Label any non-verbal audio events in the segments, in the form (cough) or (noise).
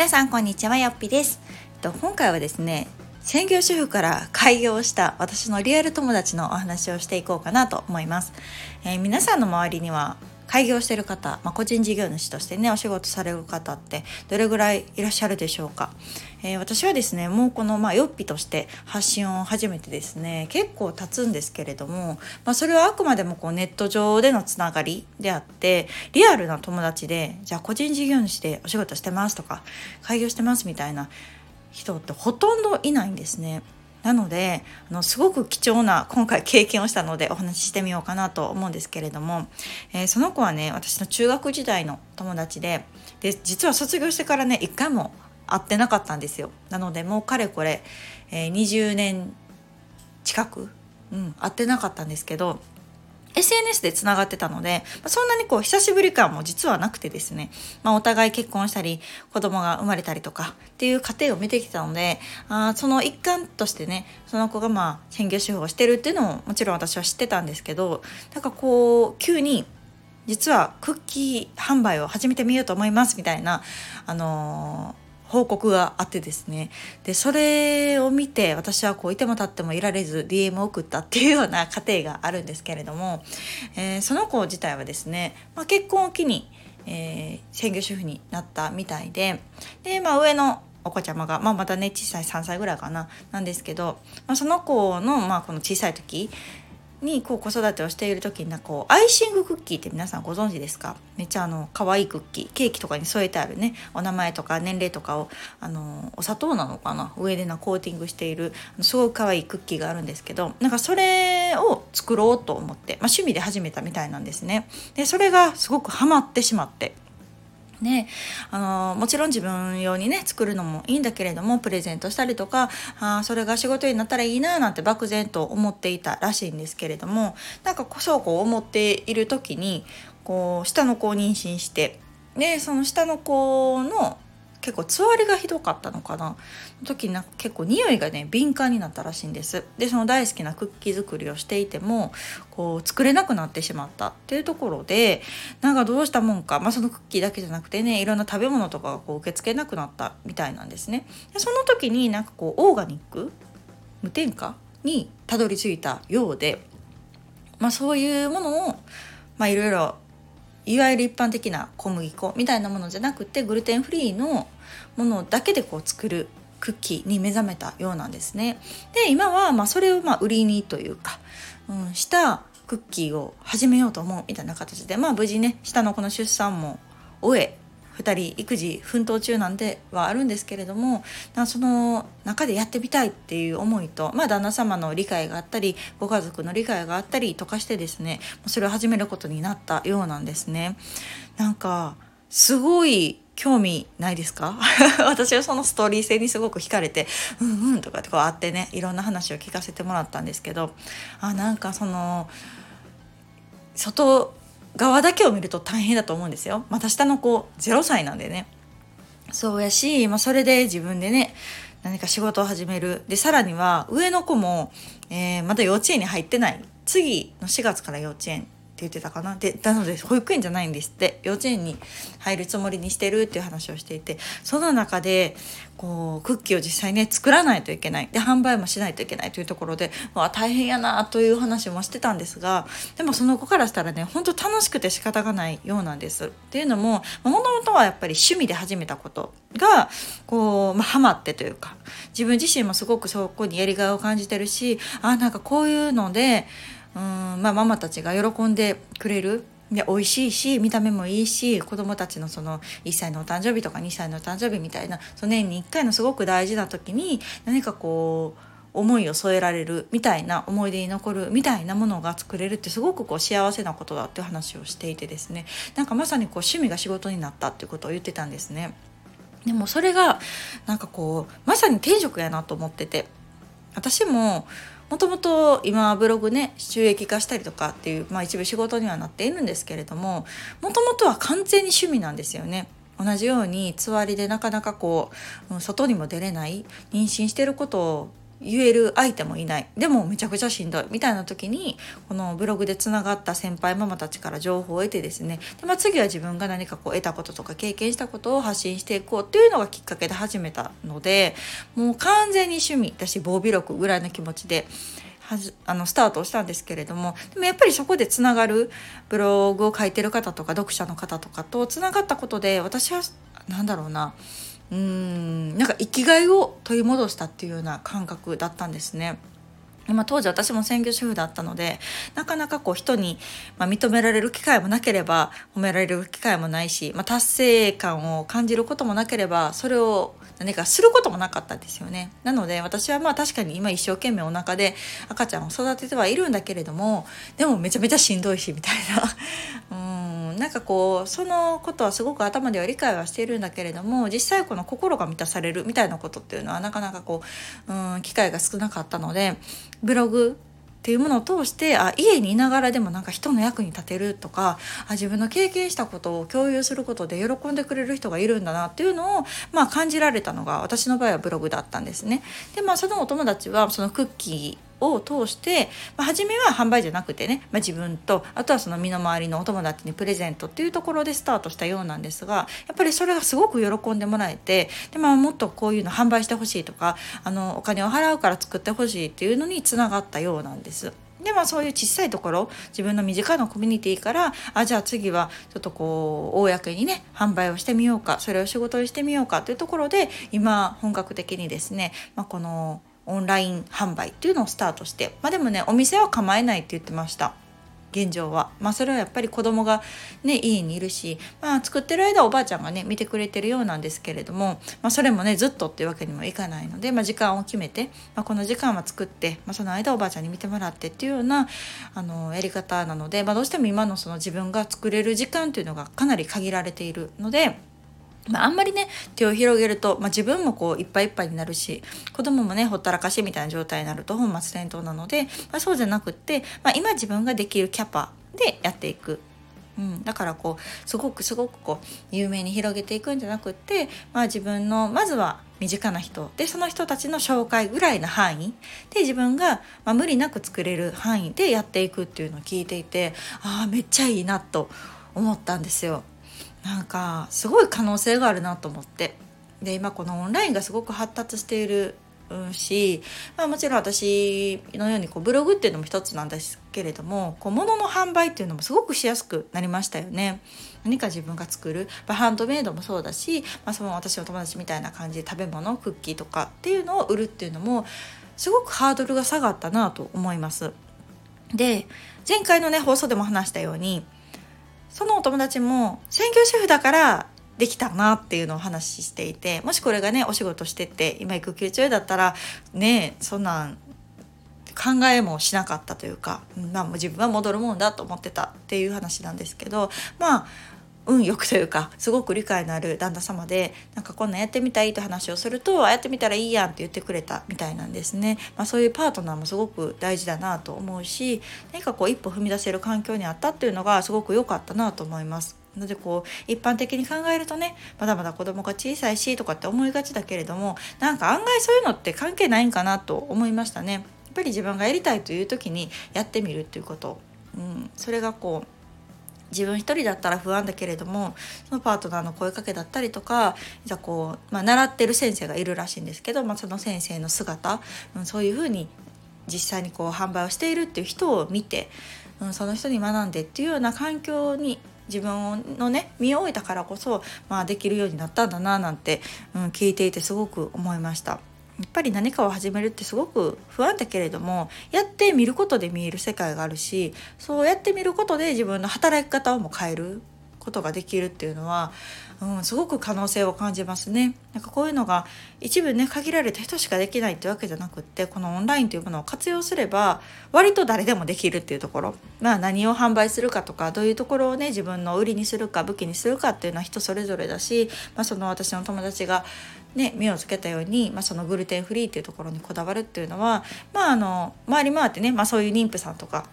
皆さんこんにちはよっぴです。今回はですね専業主婦から開業した私のリアル友達のお話をしていこうかなと思います、えー、皆さんの周りには開業してる方、まあ、個人事業主としてねお仕事される方ってどれぐらいいらっしゃるでしょうか、えー、私はですねもうこの、まあ、よっぴとして発信を始めてですね結構経つんですけれども、まあ、それはあくまでもこうネット上でのつながりであってリアルな友達でじゃあ個人事業主でお仕事してますとか開業してますみたいな人ってほとんどいないんですね。なのであのすごく貴重な今回経験をしたのでお話ししてみようかなと思うんですけれども、えー、その子はね私の中学時代の友達でで実は卒業してからね一回も会ってなかったんですよ。なのでもうかれこれ、えー、20年近く、うん、会ってなかったんですけど SNS でつながってたので、まそんなにこう久しぶり感も実はなくてですね、まあ、お互い結婚したり子供が生まれたりとかっていう過程を見てきたのであその一環としてねその子がまあ専業主婦をしてるっていうのももちろん私は知ってたんですけどなんかこう急に実はクッキー販売を始めてみようと思いますみたいな、あのー報告があってですね。でそれを見て私はこういても立ってもいられず DM を送ったっていうような過程があるんですけれども、えー、その子自体はですね、まあ、結婚を機に、えー、専業主婦になったみたいでで、まあ、上のお子ちゃまが、まあ、またね小さい3歳ぐらいかななんですけど、まあ、その子の、まあ、この小さい時にこう子育てをしている時になんかこうアイシングクッキーって皆さんご存知ですか？めっちゃあの可愛いクッキー。ケーキとかに添えてあるね。お名前とか年齢とかをあのお砂糖なのかな？上でなコーティングしているすごく可愛いクッキーがあるんですけどなんかそれを作ろうと思って、まあ、趣味で始めたみたいなんですね。でそれがすごくハマってしまって。ね、あのもちろん自分用にね作るのもいいんだけれどもプレゼントしたりとかあそれが仕事になったらいいななんて漠然と思っていたらしいんですけれどもなんかそうこう思っている時にこう下の子を妊娠してでその下の子の結構つわりがひどかったのかな。の時になんか結構匂いがね敏感になったらしいんです。でその大好きなクッキー作りをしていてもこう作れなくなってしまった。っていうところでなんかどうしたもんか、まあ、そのクッキーだけじゃなくてねいろんな食べ物とかがこう受け付けなくなったみたいなんですね。でその時になんかこうオーガニック無添加にたどり着いたようで、まあ、そういうものをまあいろいろいわゆる一般的な小麦粉みたいなものじゃなくてグルテンフリーのものだけでこう作るクッキーに目覚めたようなんですね。で今はまあそれをまあ売りにというか、うん、したクッキーを始めようと思うみたいな形でまあ無事ね下の子の出産も終え2人育児奮闘中なんではあるんですけれどもその中でやってみたいっていう思いと、まあ、旦那様の理解があったりご家族の理解があったりとかしてですねそれを始めることになったようなんですね。なんかすごい興味ないですか？(laughs) 私はそのストーリー性にすごく惹かれて「うんうん」とかってこうあってねいろんな話を聞かせてもらったんですけどあなんかその外側だけを見ると大変だと思うんですよ。また下の子0歳なんでね。そうやし、まあ、それで自分でね何か仕事を始めるでさらには上の子も、えー、まだ幼稚園に入ってない次の4月から幼稚園言ってたかな。でなので保育園じゃないんですって。幼稚園に入るつもりにしてるっていう話をしていて。その中でこうクッキーを実際ね作らないといけない。で販売もしないといけないというところでわ大変やなという話もしてたんですがでもその子からしたらね本当楽しくて仕方がないようなんです。っていうのももともとはやっぱり趣味で始めたことがこう、まあ、ハマってというか自分自身もすごくそこにやりがいを感じてるしあなんかこういうのでうんまあ、ママたちが喜んでくれる。で美味しいし見た目もいいし子供たちのその1歳のお誕生日とか2歳のお誕生日みたいなその年に1回のすごく大事な時に何かこう思いを添えられるみたいな思い出に残るみたいなものが作れるってすごくこう幸せなことだって話をしていてですね。なんかまさにこう趣味が仕事になったっていうことを言ってたんですね。でもそれがなんかこうまさに転職やなと思ってて。私ももともと今ブログね収益化したりとかっていう、まあ、一部仕事にはなっているんですけれどももともとは完全に趣味なんですよね。同じようにつわりでなかなかこう外にも出れない妊娠してること言える相手もいない。でもめちゃくちゃしんどい。みたいな時にこのブログでつながった先輩ママたちから情報を得てですね。で、まあ、次は自分が何かこう得たこととか経験したことを発信していこうっていうのがきっかけで始めたのでもう完全に趣味だし防備力ぐらいの気持ちではじあのスタートをしたんですけれどもでもやっぱりそこでつながるブログを書いてる方とか読者の方とかとつながったことで私は何だろうな。うんなんか生きがいを取り戻したっていうような感覚だったんですね。まあ、当時私も専業主婦だったのでなかなかこう人に、ま認められる機会もなければ褒められる機会もないし、まあ、達成感を感じることもなければそれを何かすることもなかったんですよね。なので私はまあ確かに今一生懸命お腹で赤ちゃんを育ててはいるんだけれどもでもめちゃめちゃしんどいしみたいな (laughs) うんなんかこうそのことはすごく頭では理解はしているんだけれども実際この心が満たされるみたいなことっていうのはなかなかこう、うん、機会が少なかったのでブログっていうものを通してあ家にいながらでもなんか人の役に立てるとかあ自分の経験したことを共有することで喜んでくれる人がいるんだなっていうのを、まあ、感じられたのが私の場合はブログだったんですね。でまあそのお友達はそのクッキーを通して、まあ、初めは販売じゃなくてね、まあ、自分とあとはその身の回りのお友達にプレゼントっていうところでスタートしたようなんですがやっぱりそれがすごく喜んでもらえてで、まあ、もっとこういうの販売してほしいとかあのお金を払うから作ってほしいっていうのにつながったようなんです。でまあそういう小さいところ自分の身近なコミュニティからあじゃあ次はちょっとこう公にね販売をしてみようかそれを仕事にしてみようかというところで今本格的にですね、まあ、このオンライン販売っていうのをスタートしてまあでもねお店は構えないって言ってました現状はまあそれはやっぱり子供がね家にいるしまあ作ってる間おばあちゃんがね見てくれてるようなんですけれどもまあそれもねずっとっていうわけにもいかないのでまあ時間を決めて、まあ、この時間は作って、まあ、その間おばあちゃんに見てもらってっていうようなあのやり方なので、まあ、どうしても今のその自分が作れる時間っていうのがかなり限られているので。まあ、あんまりね手を広げると、まあ、自分もこういっぱいいっぱいになるし子供もねほったらかしみたいな状態になると本末転倒なので、まあ、そうじゃなくって、まあ、今自分ができるキャパでやっていく。うん、だからこうすごくすごくこう有名に広げていくんじゃなくって、まあ、自分のまずは身近な人でその人たちの紹介ぐらいの範囲で自分が、まあ、無理なく作れる範囲でやっていくっていうのを聞いていてああめっちゃいいなと思ったんですよ。なんかすごい可能性があるなと思ってで今このオンラインがすごく発達しているし、まあ、もちろん私のようにこうブログっていうのも一つなんですけれどもこう物の販売っていうのもすごくしやすくなりましたよね。何か自分が作る、まあ、ハンドメイドもそうだし、まあ、その私の友達みたいな感じで食べ物クッキーとかっていうのを売るっていうのもすごくハードルが下がったなと思います。で前回のね放送でも話したようにそのお友達も専業主婦だからできたなっていうのを話していてもしこれがねお仕事してて今育休中だったらねそんなん考えもしなかったというか、まあ、自分は戻るもんだと思ってたっていう話なんですけどまあ運よくというかすごく理解のある旦那様でなんかこんなんやってみたいって話をするとあやってみたらいいやんって言ってくれたみたいなんですね、まあ、そういうパートナーもすごく大事だなと思うし何かこう一歩踏み出せる環境にあったっていうのがすごく良かったなと思います。のでこう一般的に考えるとねまだまだ子供が小さいしとかって思いがちだけれどもなんか案外そういうのって関係ないんかなと思いましたね。やっぱり自分がやりたいという時にやってみるっていうこと、うん、それがこう自分一人だったら不安だけれどもそのパートナーの声かけだったりとかじゃこう、まあ、習ってる先生がいるらしいんですけど、まあ、その先生の姿、うん、そういうふうに実際にこう販売をしているっていう人を見て、うん、その人に学んでっていうような環境に自分のね身を置いたからこそ、まあ、できるようになったんだななんて、うん、聞いていてすごく思いました。やっぱり何かを始めるってすごく不安だけれどもやってみることで見える世界があるしそうやってみることで自分の働き方をも変える。ことができるっていうのは、うん、すごく可能性を感じますね。なんかこういうのが一部ね限られた人しかできないってわけじゃなくってこのオンラインというものを活用すれば割と誰でもできるっていうところ、まあ、何を販売するかとかどういうところをね自分の売りにするか武器にするかっていうのは人それぞれだし、まあ、その私の友達がね、目をつけたように、まあ、そのグルテンフリーっていうところにこだわるっていうのは、まあ、あの回り回ってね、まあ、そういう妊婦さんとか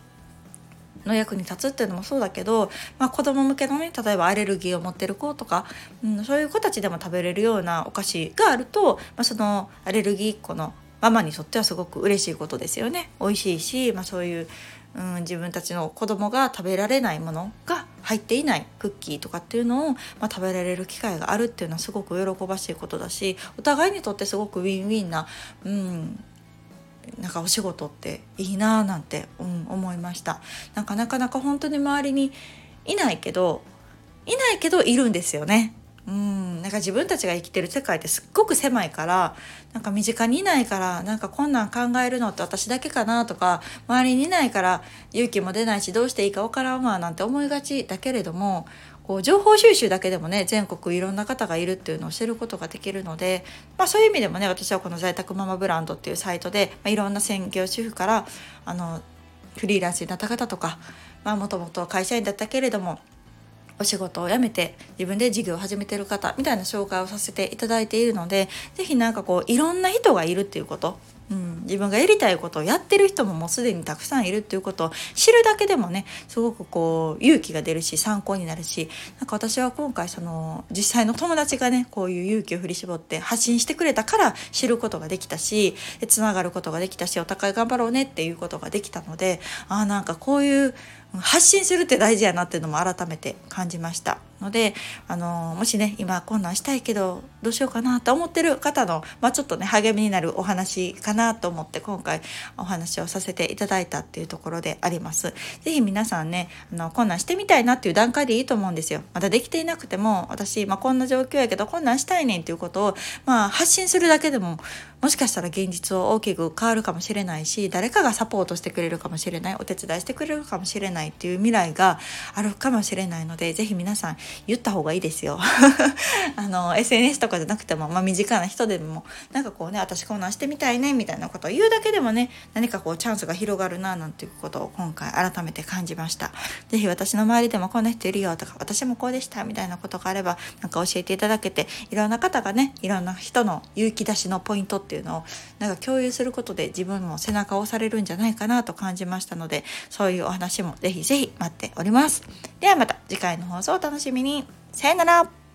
の役に立つっていうのもそうだけど、まあ、子供向けのね例えばアレルギーを持ってる子とか、うん、そういう子たちでも食べれるようなお菓子があると、まあ、そのアレルギー1個のママにとってはすごく嬉しいことですよね。美味しいし、まあ、そういう、うん、自分たちの子供が食べられないものが入っていないクッキーとかっていうのを、まあ、食べられる機会があるっていうのはすごく喜ばしいことだしお互いにとってすごくウィンウィンな、うん、なんかお仕事っていいなーなんて、うん、思いました。なんかなかなか本当に周りにいないけどいないけどいるんですよね。うんなんか自分たちが生きてる世界ってすっごく狭いからなんか身近にいないからなんかこんなん考えるのって私だけかなとか周りにいないから勇気も出ないしどうしていいかわからんわなんて思いがちだけれどもこう情報収集だけでもね全国いろんな方がいるっていうのを知ることができるので、まあ、そういう意味でもね私はこの在宅ママブランドっていうサイトで、まあ、いろんな専業主婦からあのフリーランスになった方とかもともと会社員だったけれどもお仕事を辞めて自分で事業を始めてる方みたいな紹介をさせていただいているので是非何かこういろんな人がいるっていうことうん、自分がやりたいことをやってる人ももうすでにたくさんいるっていうことを知るだけでもねすごくこう勇気が出るし参考になるしなんか私は今回その実際の友達がねこういう勇気を振り絞って発信してくれたから知ることができたしつながることができたしお互い頑張ろうねっていうことができたのであなんかこういう発信するって大事やなっていうのも改めて感じました。のであのもしね今こんなんしたいけどどうしようかなと思ってる方の、まあ、ちょっとね励みになるお話かなと思って今回お話をさせていただいたっていうところであります。是非皆さんねあのこんなんしてみたいなっていう段階でいいと思うんですよ。まだできていなくても私、まあ、こんな状況やけどこんなんしたいねんっていうことを、まあ、発信するだけでももしかしたら現実を大きく変わるかもしれないし誰かがサポートしてくれるかもしれないお手伝いしてくれるかもしれないっていう未来があるかもしれないので是非皆さん言った方がいいですよ。(laughs) あの SNS とかじゃなくても、まあ、身近な人でもなんかこうね私こんなんしてみたいねみたいなことを言うだけでもね何かこうチャンスが広がるななんていうことを今回改めて感じました。是非私の周りでもこんな人いるよとか私もこうでしたみたいなことがあればなんか教えていただけていろんな方がねいろんな人の勇気出しのポイントってっていうのをなんか共有することで自分も背中を押されるんじゃないかなと感じましたのでそういうお話もぜひぜひ待っております。ではまた次回の放送をお楽しみに。さよなら。